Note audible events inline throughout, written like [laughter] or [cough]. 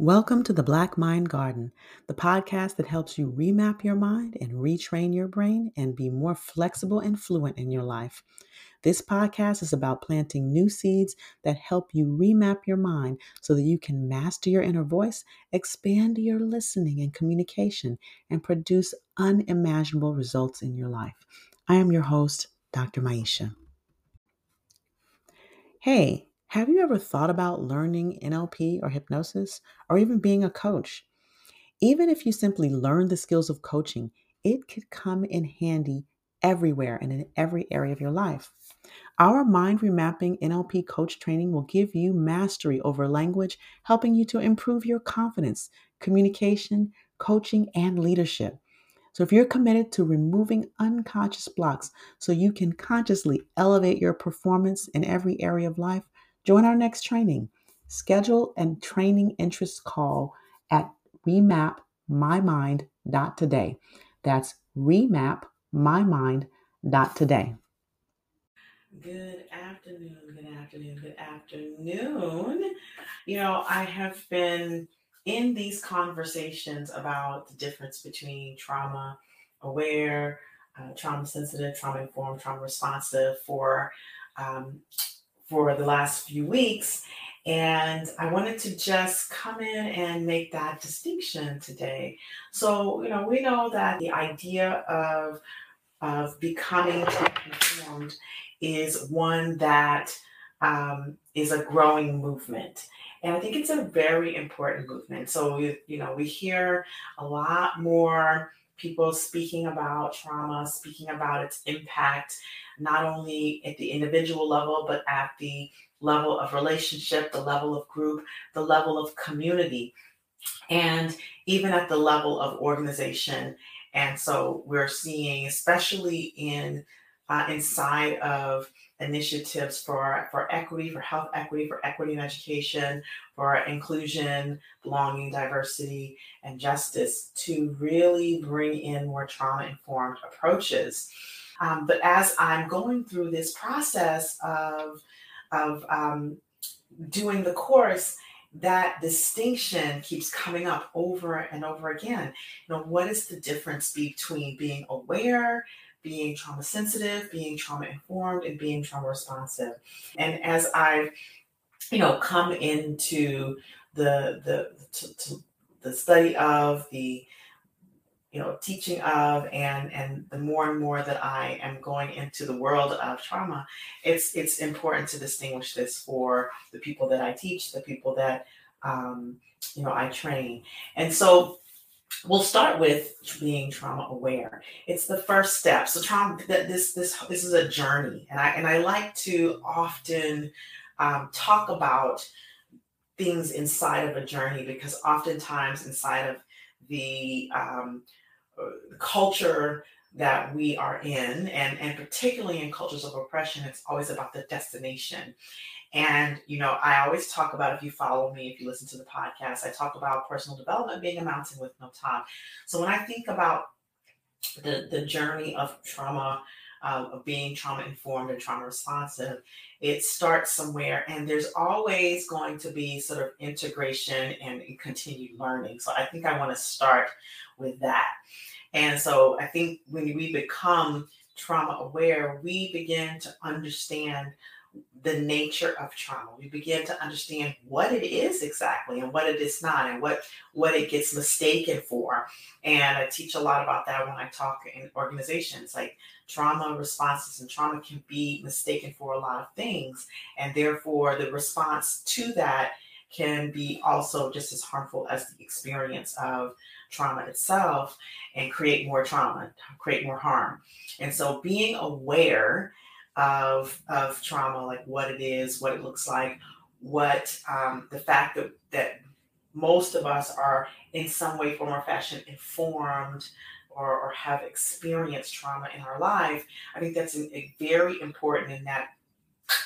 Welcome to the Black Mind Garden, the podcast that helps you remap your mind and retrain your brain and be more flexible and fluent in your life. This podcast is about planting new seeds that help you remap your mind so that you can master your inner voice, expand your listening and communication, and produce unimaginable results in your life. I am your host, Dr. Maisha. Hey, have you ever thought about learning NLP or hypnosis or even being a coach? Even if you simply learn the skills of coaching, it could come in handy everywhere and in every area of your life. Our mind remapping NLP coach training will give you mastery over language, helping you to improve your confidence, communication, coaching, and leadership. So, if you're committed to removing unconscious blocks so you can consciously elevate your performance in every area of life, Join our next training. Schedule and training interest call at remapmymind.today. That's remapmymind.today. Good afternoon, good afternoon, good afternoon. You know, I have been in these conversations about the difference between trauma aware, uh, trauma sensitive, trauma informed, trauma responsive for um, for the last few weeks. And I wanted to just come in and make that distinction today. So, you know, we know that the idea of, of becoming informed is one that um, is a growing movement. And I think it's a very important movement. So, you, you know, we hear a lot more people speaking about trauma, speaking about its impact, not only at the individual level, but at the level of relationship, the level of group, the level of community, and even at the level of organization. And so we're seeing, especially in uh, inside of initiatives for, for equity, for health equity, for equity in education, for inclusion, belonging, diversity, and justice to really bring in more trauma informed approaches. Um, but as I'm going through this process of, of um, doing the course, that distinction keeps coming up over and over again. You know, what is the difference between being aware, being trauma sensitive, being trauma informed, and being trauma responsive? And as I've, you know, come into the the to, to the study of the you know teaching of and and the more and more that i am going into the world of trauma it's it's important to distinguish this for the people that i teach the people that um, you know i train. And so we'll start with being trauma aware. It's the first step. So trauma that this this this is a journey. And i and i like to often um, talk about things inside of a journey because oftentimes inside of the um, culture that we are in, and, and particularly in cultures of oppression, it's always about the destination. And, you know, I always talk about if you follow me, if you listen to the podcast, I talk about personal development being a mountain with no top. So when I think about the, the journey of trauma, uh, of being trauma informed and trauma responsive, it starts somewhere, and there's always going to be sort of integration and, and continued learning. So I think I want to start with that. And so I think when we become trauma aware, we begin to understand the nature of trauma. We begin to understand what it is exactly and what it is not and what what it gets mistaken for. And I teach a lot about that when I talk in organizations like trauma responses and trauma can be mistaken for a lot of things and therefore the response to that can be also just as harmful as the experience of trauma itself and create more trauma, create more harm. And so being aware of, of trauma, like what it is, what it looks like, what um, the fact that, that most of us are in some way, form, or fashion informed or, or have experienced trauma in our life, I think that's a, very important in that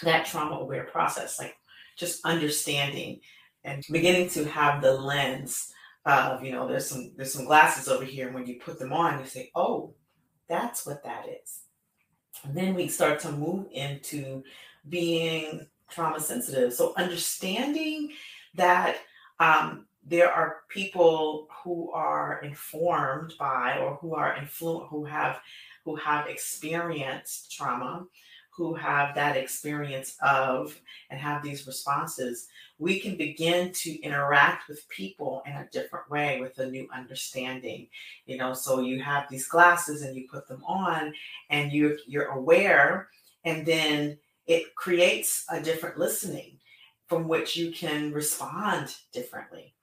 that trauma aware process, like just understanding and beginning to have the lens of, you know, there's some there's some glasses over here, and when you put them on, you say, oh, that's what that is. Then we start to move into being trauma sensitive. So understanding that um, there are people who are informed by or who are influent who have who have experienced trauma who have that experience of and have these responses we can begin to interact with people in a different way with a new understanding. You know so you have these glasses and you put them on and you you're aware and then it creates a different listening from which you can respond differently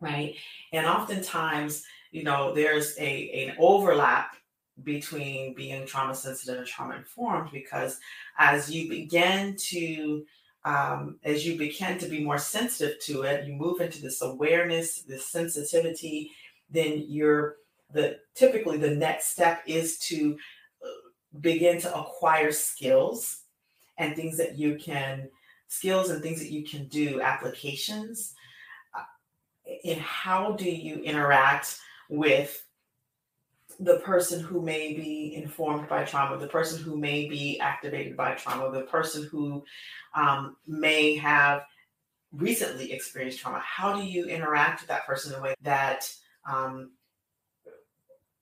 right? And oftentimes you know there's a an overlap between being trauma sensitive and trauma informed because as you begin to um, as you begin to be more sensitive to it you move into this awareness this sensitivity then you're the typically the next step is to uh, begin to acquire skills and things that you can skills and things that you can do applications. Uh, in how do you interact with the person who may be informed by trauma, the person who may be activated by trauma, the person who um, may have recently experienced trauma. How do you interact with that person in a way that um,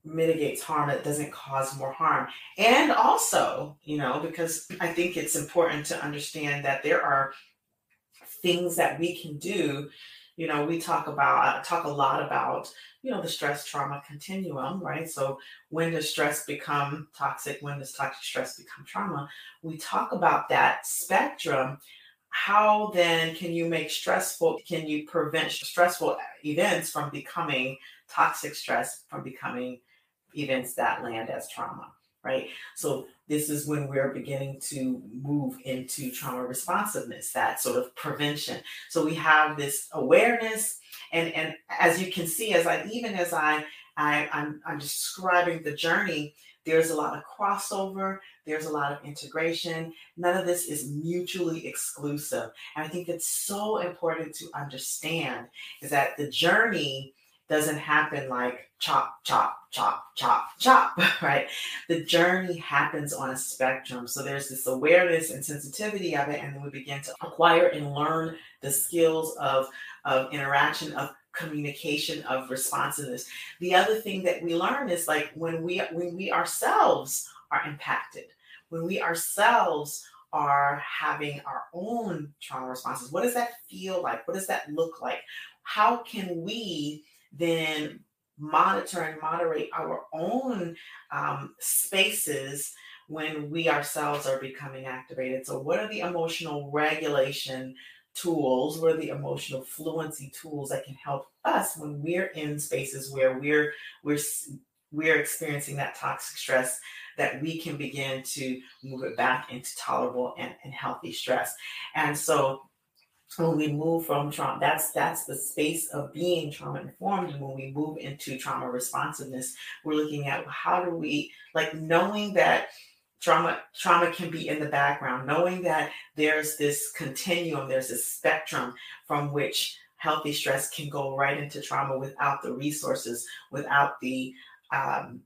mitigates harm, that doesn't cause more harm? And also, you know, because I think it's important to understand that there are things that we can do you know we talk about talk a lot about you know the stress trauma continuum right? So when does stress become toxic? When does toxic stress become trauma? We talk about that spectrum. How then can you make stressful can you prevent stressful events from becoming toxic stress from becoming events that land as trauma right? So this is when we're beginning to move into trauma responsiveness, that sort of prevention. So we have this awareness, and and as you can see, as I even as I, I I'm, I'm describing the journey, there's a lot of crossover, there's a lot of integration. None of this is mutually exclusive, and I think it's so important to understand is that the journey doesn't happen like chop, chop, chop, chop, chop, [laughs] right? The journey happens on a spectrum. So there's this awareness and sensitivity of it, and then we begin to acquire and learn the skills of, of interaction, of communication, of responsiveness. The other thing that we learn is like when we when we ourselves are impacted, when we ourselves are having our own trauma responses, what does that feel like? What does that look like? How can we then monitor and moderate our own um, spaces when we ourselves are becoming activated. So, what are the emotional regulation tools? What are the emotional fluency tools that can help us when we're in spaces where we're we're we're experiencing that toxic stress that we can begin to move it back into tolerable and, and healthy stress. And so when we move from trauma that's that's the space of being trauma informed and when we move into trauma responsiveness we're looking at how do we like knowing that trauma trauma can be in the background knowing that there's this continuum there's this spectrum from which healthy stress can go right into trauma without the resources without the um,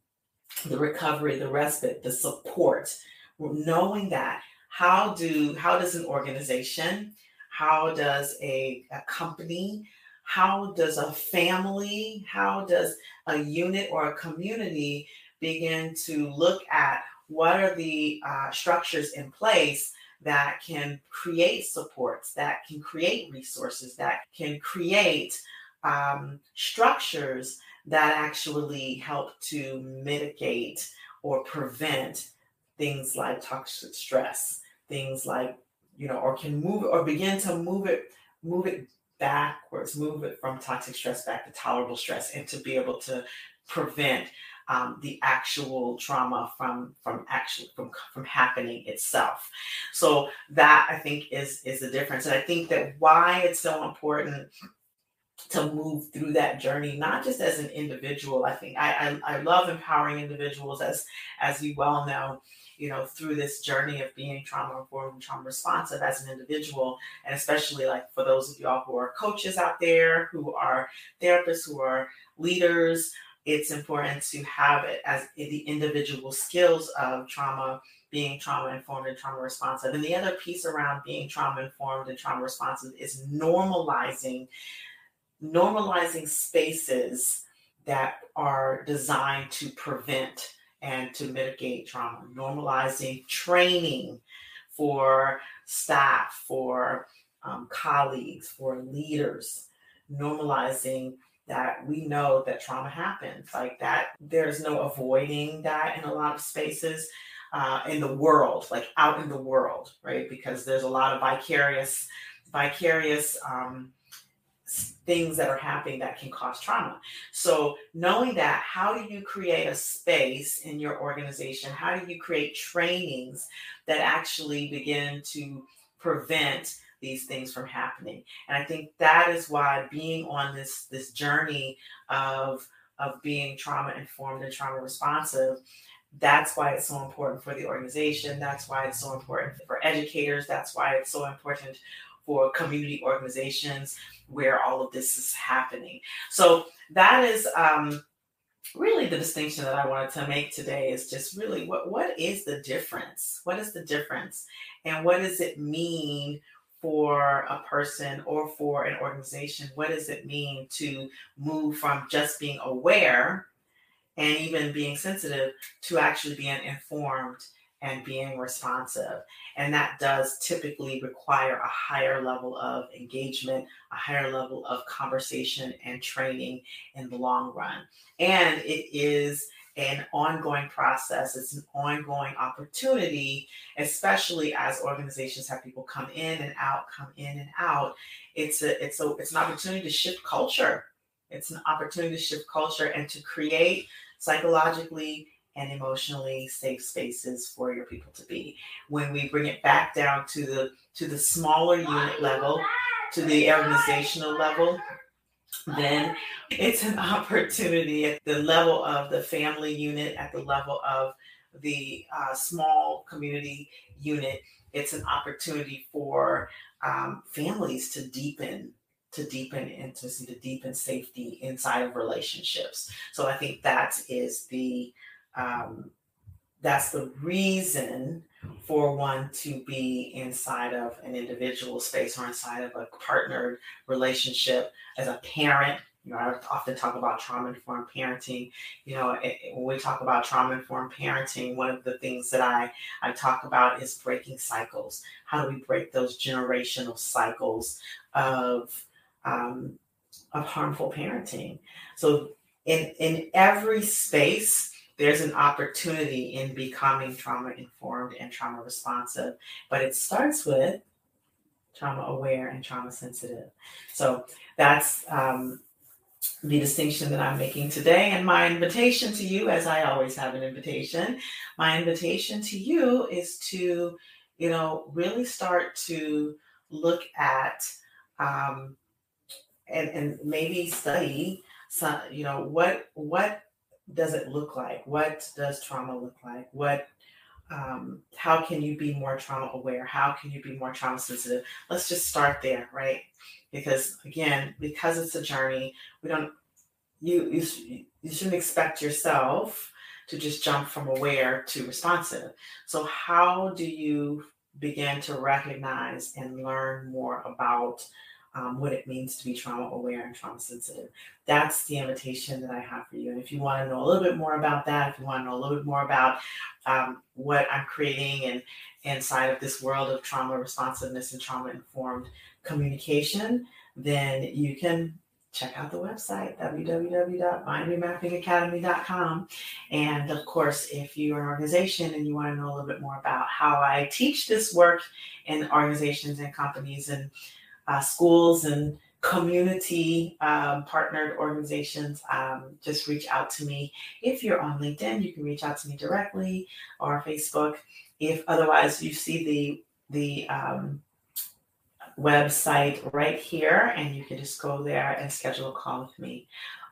the recovery the respite the support. Knowing that how do how does an organization how does a, a company, how does a family, how does a unit or a community begin to look at what are the uh, structures in place that can create supports, that can create resources, that can create um, structures that actually help to mitigate or prevent things like toxic stress, things like you know, or can move or begin to move it, move it backwards, move it from toxic stress back to tolerable stress, and to be able to prevent um, the actual trauma from from actually from from happening itself. So that I think is is the difference, and I think that why it's so important to move through that journey not just as an individual i think I, I i, love empowering individuals as as you well know you know, through this journey of being trauma informed trauma responsive as an individual, and especially like for those of y'all who are coaches out there, who are therapists, who are leaders, it's important to have it as the individual skills of trauma being trauma informed and trauma responsive. And the other piece around being trauma informed and trauma responsive is normalizing normalizing spaces that are designed to prevent and to mitigate trauma, normalizing training for staff, for um, colleagues, for leaders, normalizing that we know that trauma happens like that there's no avoiding that in a lot of spaces uh, in the world like out in the world right? Because there's a lot of vicarious vicarious um, things that are happening that can cause trauma. So, knowing that, how do you create a space in your organization? How do you create trainings that actually begin to prevent these things from happening? And I think that is why being on this this journey of of being trauma informed and trauma responsive that's why it's so important for the organization that's why it's so important for educators that's why it's so important for community organizations where all of this is happening. So that is um, really the distinction that I wanted to make today is just really what what is the difference? What is the difference? And what does it mean for a person or for an organization? What does it mean to move from just being aware and even being sensitive to actually being informed and being responsive. And that does typically require a higher level of engagement, a higher level of conversation and training in the long run. And it is an ongoing process. It's an ongoing opportunity, especially as organizations have people come in and out, come in and out. It's a it's a it's an opportunity to shift culture. It's an opportunity to shift culture and to create psychologically and emotionally safe spaces for your people to be. When we bring it back down to the to the smaller unit level, to the organizational level, then it's an [laughs] opportunity at the level of the family unit, at the level of the uh, small community unit. It's an opportunity for um, families to deepen to deepen intimacy, to deepen safety inside of relationships. So I think that is the um, that's the reason for one to be inside of an individual space or inside of a partnered relationship as a parent. You know, I often talk about trauma informed parenting. You know, when we talk about trauma informed parenting, one of the things that I, I talk about is breaking cycles. How do we break those generational cycles of, um, of harmful parenting? So, in, in every space, there's an opportunity in becoming trauma informed and trauma responsive, but it starts with trauma aware and trauma sensitive. So that's um, the distinction that I'm making today. And my invitation to you, as I always have an invitation, my invitation to you is to, you know, really start to look at um, and, and maybe study some, you know, what what does it look like? What does trauma look like? What um, how can you be more trauma aware? How can you be more trauma sensitive? Let's just start there, right? Because again, because it's a journey, we don't you you, you shouldn't expect yourself to just jump from aware to responsive. So how do you begin to recognize and learn more about um, what it means to be trauma aware and trauma sensitive. That's the invitation that I have for you. And if you want to know a little bit more about that, if you want to know a little bit more about um, what I'm creating and inside of this world of trauma responsiveness and trauma informed communication, then you can check out the website www.mindremappingacademy.com and of course if you're an organization and you want to know a little bit more about how i teach this work in organizations and companies and uh, schools and community um, partnered organizations, um, just reach out to me. If you're on LinkedIn, you can reach out to me directly or Facebook. If otherwise, you see the the um, website right here, and you can just go there and schedule a call with me.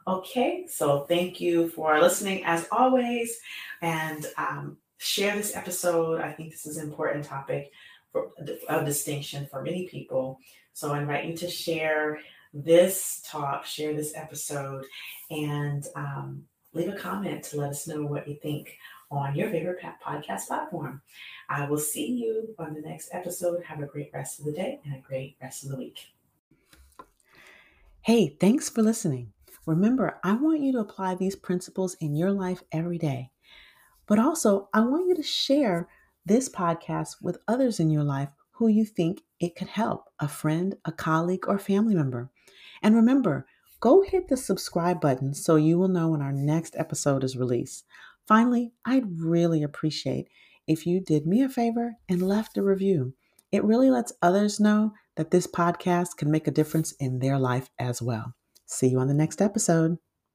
Okay, so thank you for listening as always, and um, share this episode. I think this is an important topic for a distinction for many people. So I invite you to share this talk, share this episode, and um, leave a comment to let us know what you think on your favorite podcast platform. I will see you on the next episode. Have a great rest of the day and a great rest of the week. Hey, thanks for listening. Remember, I want you to apply these principles in your life every day. But also, I want you to share this podcast with others in your life who you think it could help a friend, a colleague, or family member. And remember, go hit the subscribe button so you will know when our next episode is released. Finally, I'd really appreciate if you did me a favor and left a review. It really lets others know that this podcast can make a difference in their life as well. See you on the next episode.